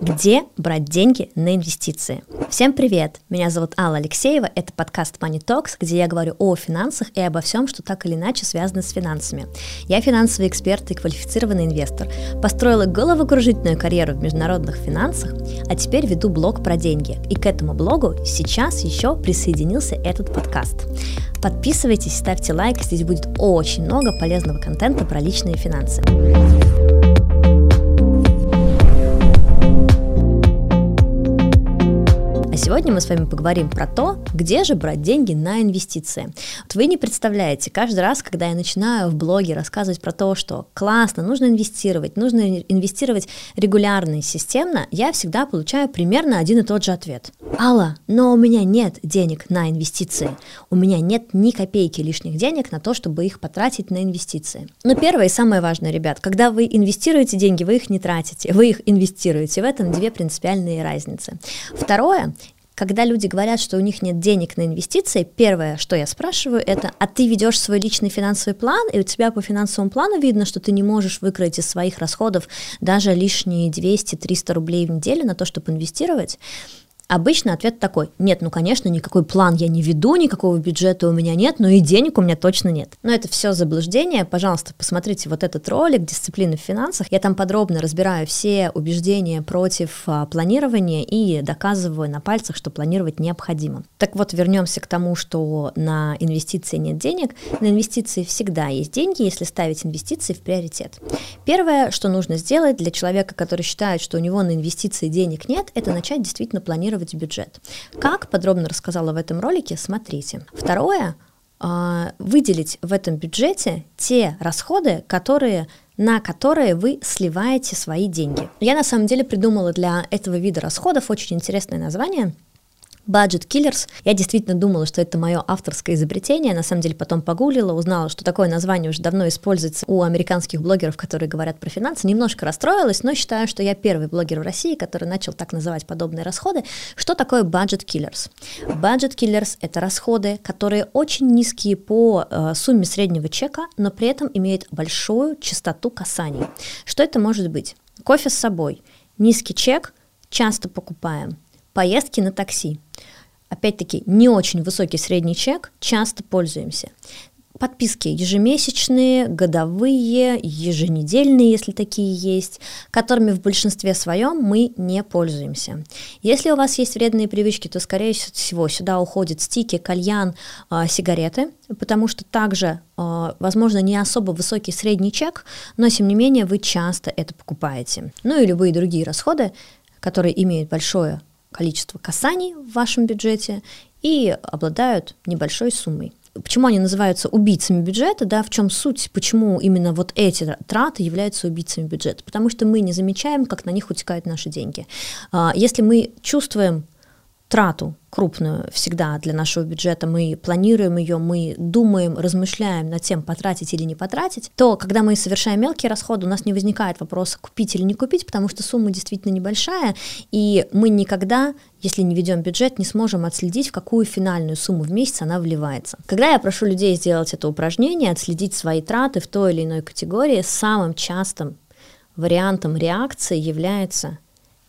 Где брать деньги на инвестиции? Всем привет! Меня зовут Алла Алексеева, это подкаст Money Talks, где я говорю о финансах и обо всем, что так или иначе связано с финансами. Я финансовый эксперт и квалифицированный инвестор, построила головокружительную карьеру в международных финансах, а теперь веду блог про деньги. И к этому блогу сейчас еще присоединился этот подкаст. Подписывайтесь, ставьте лайк, здесь будет очень много полезного контента про личные финансы. Сегодня мы с вами поговорим про то, где же брать деньги на инвестиции. Вот вы не представляете, каждый раз, когда я начинаю в блоге рассказывать про то, что классно, нужно инвестировать, нужно инвестировать регулярно и системно, я всегда получаю примерно один и тот же ответ. Алла, но у меня нет денег на инвестиции. У меня нет ни копейки лишних денег на то, чтобы их потратить на инвестиции. Но первое и самое важное, ребят, когда вы инвестируете деньги, вы их не тратите, вы их инвестируете. В этом две принципиальные разницы. Второе, когда люди говорят, что у них нет денег на инвестиции, первое, что я спрашиваю, это, а ты ведешь свой личный финансовый план, и у тебя по финансовому плану видно, что ты не можешь выкроить из своих расходов даже лишние 200-300 рублей в неделю на то, чтобы инвестировать, Обычно ответ такой, нет, ну конечно, никакой план я не веду, никакого бюджета у меня нет, но и денег у меня точно нет. Но это все заблуждение, пожалуйста, посмотрите вот этот ролик «Дисциплина в финансах», я там подробно разбираю все убеждения против а, планирования и доказываю на пальцах, что планировать необходимо. Так вот, вернемся к тому, что на инвестиции нет денег. На инвестиции всегда есть деньги, если ставить инвестиции в приоритет. Первое, что нужно сделать для человека, который считает, что у него на инвестиции денег нет, это начать действительно планировать планировать бюджет. Как подробно рассказала в этом ролике, смотрите. Второе, а, выделить в этом бюджете те расходы, которые на которые вы сливаете свои деньги. Я на самом деле придумала для этого вида расходов очень интересное название – Budget Killers. Я действительно думала, что это мое авторское изобретение. На самом деле потом погуглила, узнала, что такое название уже давно используется у американских блогеров, которые говорят про финансы. Немножко расстроилась, но считаю, что я первый блогер в России, который начал так называть подобные расходы. Что такое Budget Killers? Budget Killers — это расходы, которые очень низкие по э, сумме среднего чека, но при этом имеют большую частоту касаний. Что это может быть? Кофе с собой, низкий чек, часто покупаем, поездки на такси — опять-таки, не очень высокий средний чек, часто пользуемся. Подписки ежемесячные, годовые, еженедельные, если такие есть, которыми в большинстве своем мы не пользуемся. Если у вас есть вредные привычки, то, скорее всего, сюда уходят стики, кальян, э, сигареты, потому что также, э, возможно, не особо высокий средний чек, но, тем не менее, вы часто это покупаете. Ну и любые другие расходы, которые имеют большое количество касаний в вашем бюджете и обладают небольшой суммой. Почему они называются убийцами бюджета, да, в чем суть, почему именно вот эти траты являются убийцами бюджета? Потому что мы не замечаем, как на них утекают наши деньги. А, если мы чувствуем трату крупную всегда для нашего бюджета, мы планируем ее, мы думаем, размышляем над тем, потратить или не потратить, то когда мы совершаем мелкие расходы, у нас не возникает вопроса, купить или не купить, потому что сумма действительно небольшая, и мы никогда, если не ведем бюджет, не сможем отследить, в какую финальную сумму в месяц она вливается. Когда я прошу людей сделать это упражнение, отследить свои траты в той или иной категории, самым частым вариантом реакции является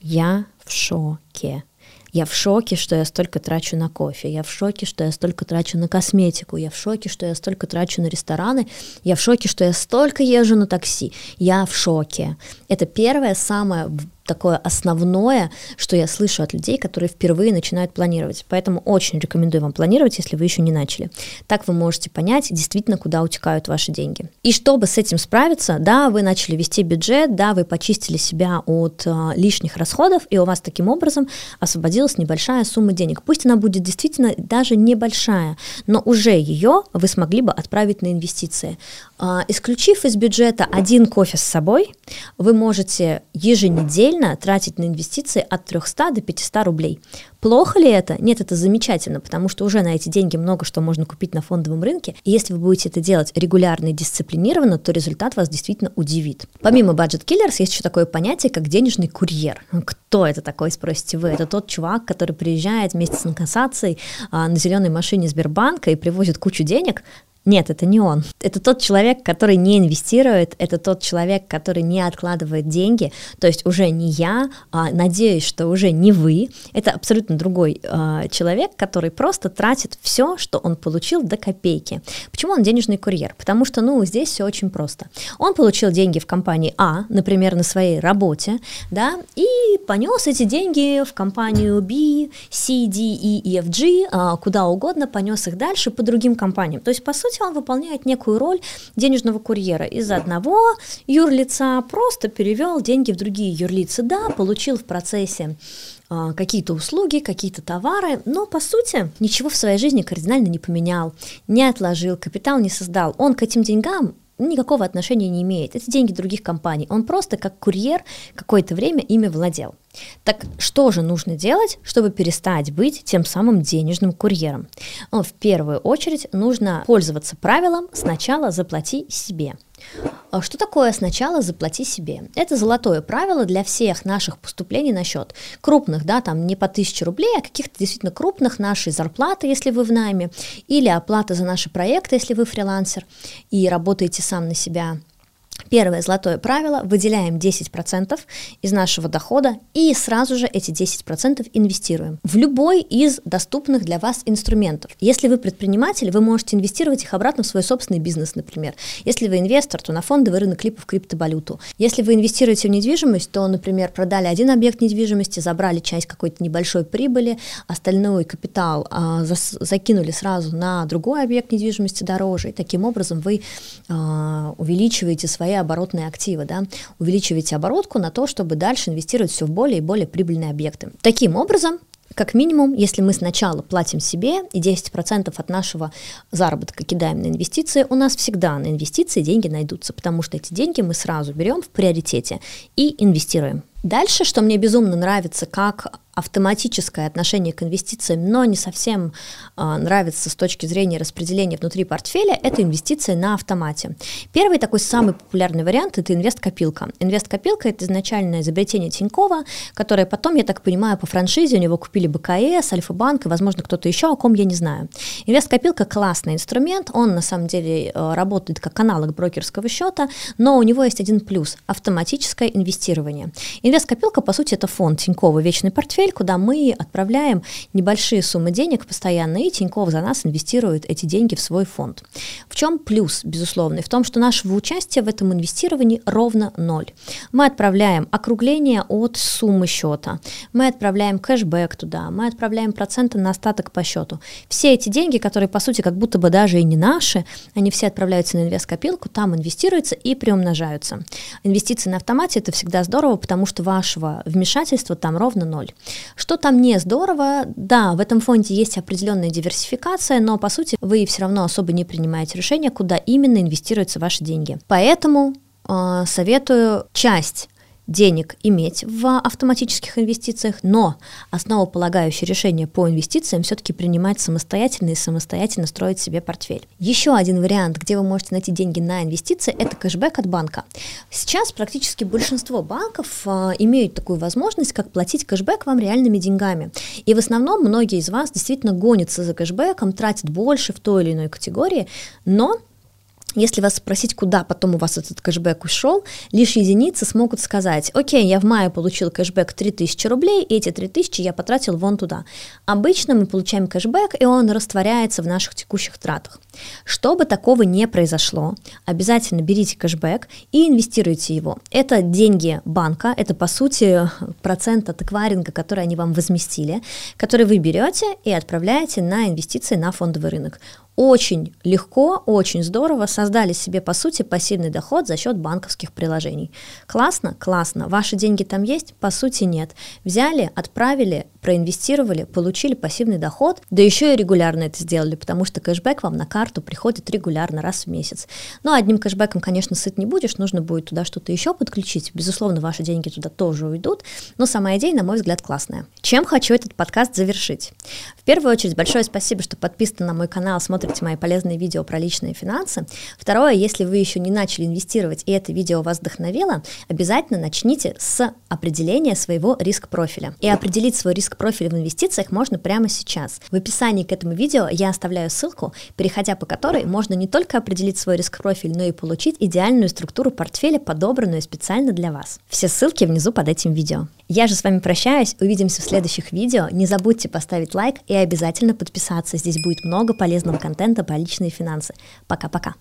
«я в шоке». Я в шоке, что я столько трачу на кофе. Я в шоке, что я столько трачу на косметику. Я в шоке, что я столько трачу на рестораны. Я в шоке, что я столько езжу на такси. Я в шоке. Это первое, самое такое основное, что я слышу от людей, которые впервые начинают планировать. Поэтому очень рекомендую вам планировать, если вы еще не начали. Так вы можете понять действительно, куда утекают ваши деньги. И чтобы с этим справиться, да, вы начали вести бюджет, да, вы почистили себя от а, лишних расходов, и у вас таким образом освободилась небольшая сумма денег. Пусть она будет действительно даже небольшая, но уже ее вы смогли бы отправить на инвестиции. А, исключив из бюджета один кофе с собой, вы можете еженедельно тратить на инвестиции от 300 до 500 рублей. Плохо ли это? Нет, это замечательно, потому что уже на эти деньги много что можно купить на фондовом рынке. И если вы будете это делать регулярно и дисциплинированно, то результат вас действительно удивит. Помимо Budget Killers есть еще такое понятие, как денежный курьер. Кто это такой, спросите вы? Это тот чувак, который приезжает вместе с инкассацией а, на зеленой машине Сбербанка и привозит кучу денег, Нет, это не он. Это тот человек, который не инвестирует, это тот человек, который не откладывает деньги, то есть уже не я, а надеюсь, что уже не вы. Это абсолютно другой э, человек, который просто тратит все, что он получил до копейки. Почему он денежный курьер? Потому что, ну, здесь все очень просто. Он получил деньги в компании А, например, на своей работе, да, и понес эти деньги в компанию B, C, D, E, E, F, G, э, куда угодно, понес их дальше по другим компаниям. То есть, по сути, он выполняет некую роль денежного курьера. Из одного юрлица просто перевел деньги в другие юрлицы. Да, получил в процессе а, какие-то услуги, какие-то товары, но по сути ничего в своей жизни кардинально не поменял, не отложил, капитал не создал. Он к этим деньгам никакого отношения не имеет. Это деньги других компаний. Он просто как курьер какое-то время ими владел. Так что же нужно делать, чтобы перестать быть тем самым денежным курьером? Ну, в первую очередь нужно пользоваться правилом «сначала заплати себе». А что такое сначала заплати себе? Это золотое правило для всех наших поступлений на счет. Крупных, да, там не по 1000 рублей, а каких-то действительно крупных нашей зарплаты, если вы в найме, или оплата за наши проекты, если вы фрилансер и работаете сам на себя Первое золотое правило – выделяем 10% из нашего дохода и сразу же эти 10% инвестируем в любой из доступных для вас инструментов. Если вы предприниматель, вы можете инвестировать их обратно в свой собственный бизнес, например. Если вы инвестор, то на фондовый рынок либо в криптовалюту. Если вы инвестируете в недвижимость, то, например, продали один объект недвижимости, забрали часть какой-то небольшой прибыли, остальной капитал а, зас, закинули сразу на другой объект недвижимости дороже, и таким образом вы а, увеличиваете свои оборотные активы, да, увеличиваете оборотку на то, чтобы дальше инвестировать все в более и более прибыльные объекты. Таким образом, как минимум, если мы сначала платим себе и 10% от нашего заработка кидаем на инвестиции, у нас всегда на инвестиции деньги найдутся, потому что эти деньги мы сразу берем в приоритете и инвестируем. Дальше, что мне безумно нравится, как автоматическое отношение к инвестициям, но не совсем э, нравится с точки зрения распределения внутри портфеля, это инвестиции на автомате. Первый такой самый популярный вариант – это инвест-копилка. Инвест-копилка – это изначальное изобретение Тинькова, которое потом, я так понимаю, по франшизе у него купили БКС, Альфа-банк и, возможно, кто-то еще, о ком я не знаю. Инвест-копилка – классный инструмент, он на самом деле э, работает как аналог брокерского счета, но у него есть один плюс – автоматическое инвестирование. Инвест-копилка, по сути, это фонд Тинькова «Вечный портфель», куда мы отправляем небольшие суммы денег постоянно, и Тиньков за нас инвестирует эти деньги в свой фонд. В чем плюс, безусловно? В том, что нашего участия в этом инвестировании ровно ноль. Мы отправляем округление от суммы счета, мы отправляем кэшбэк туда, мы отправляем проценты на остаток по счету. Все эти деньги, которые, по сути, как будто бы даже и не наши, они все отправляются на инвест-копилку, там инвестируются и приумножаются. Инвестиции на автомате – это всегда здорово, потому что вашего вмешательства там ровно ноль. Что там не здорово, да, в этом фонде есть определенная диверсификация, но по сути вы все равно особо не принимаете решения, куда именно инвестируются ваши деньги. Поэтому э, советую часть денег иметь в автоматических инвестициях, но основополагающее решение по инвестициям все-таки принимать самостоятельно и самостоятельно строить себе портфель. Еще один вариант, где вы можете найти деньги на инвестиции, это кэшбэк от банка. Сейчас практически большинство банков э, имеют такую возможность, как платить кэшбэк вам реальными деньгами. И в основном многие из вас действительно гонятся за кэшбэком, тратят больше в той или иной категории, но если вас спросить, куда потом у вас этот кэшбэк ушел, лишь единицы смогут сказать, окей, я в мае получил кэшбэк 3000 рублей, и эти 3000 я потратил вон туда. Обычно мы получаем кэшбэк, и он растворяется в наших текущих тратах. Чтобы такого не произошло, обязательно берите кэшбэк и инвестируйте его. Это деньги банка, это по сути процент от эквайринга, который они вам возместили, который вы берете и отправляете на инвестиции на фондовый рынок очень легко, очень здорово создали себе, по сути, пассивный доход за счет банковских приложений. Классно? Классно. Ваши деньги там есть? По сути, нет. Взяли, отправили, проинвестировали, получили пассивный доход, да еще и регулярно это сделали, потому что кэшбэк вам на карту приходит регулярно, раз в месяц. Но одним кэшбэком, конечно, сыт не будешь, нужно будет туда что-то еще подключить. Безусловно, ваши деньги туда тоже уйдут, но сама идея, на мой взгляд, классная. Чем хочу этот подкаст завершить? В первую очередь, большое спасибо, что подписаны на мой канал, смотрите мои полезные видео про личные финансы. Второе, если вы еще не начали инвестировать, и это видео вас вдохновило, обязательно начните с определения своего риск-профиля. И определить свой риск риск-профиль в инвестициях можно прямо сейчас. В описании к этому видео я оставляю ссылку, переходя по которой можно не только определить свой риск-профиль, но и получить идеальную структуру портфеля, подобранную специально для вас. Все ссылки внизу под этим видео. Я же с вами прощаюсь, увидимся в следующих видео. Не забудьте поставить лайк и обязательно подписаться. Здесь будет много полезного контента по личные финансы. Пока-пока.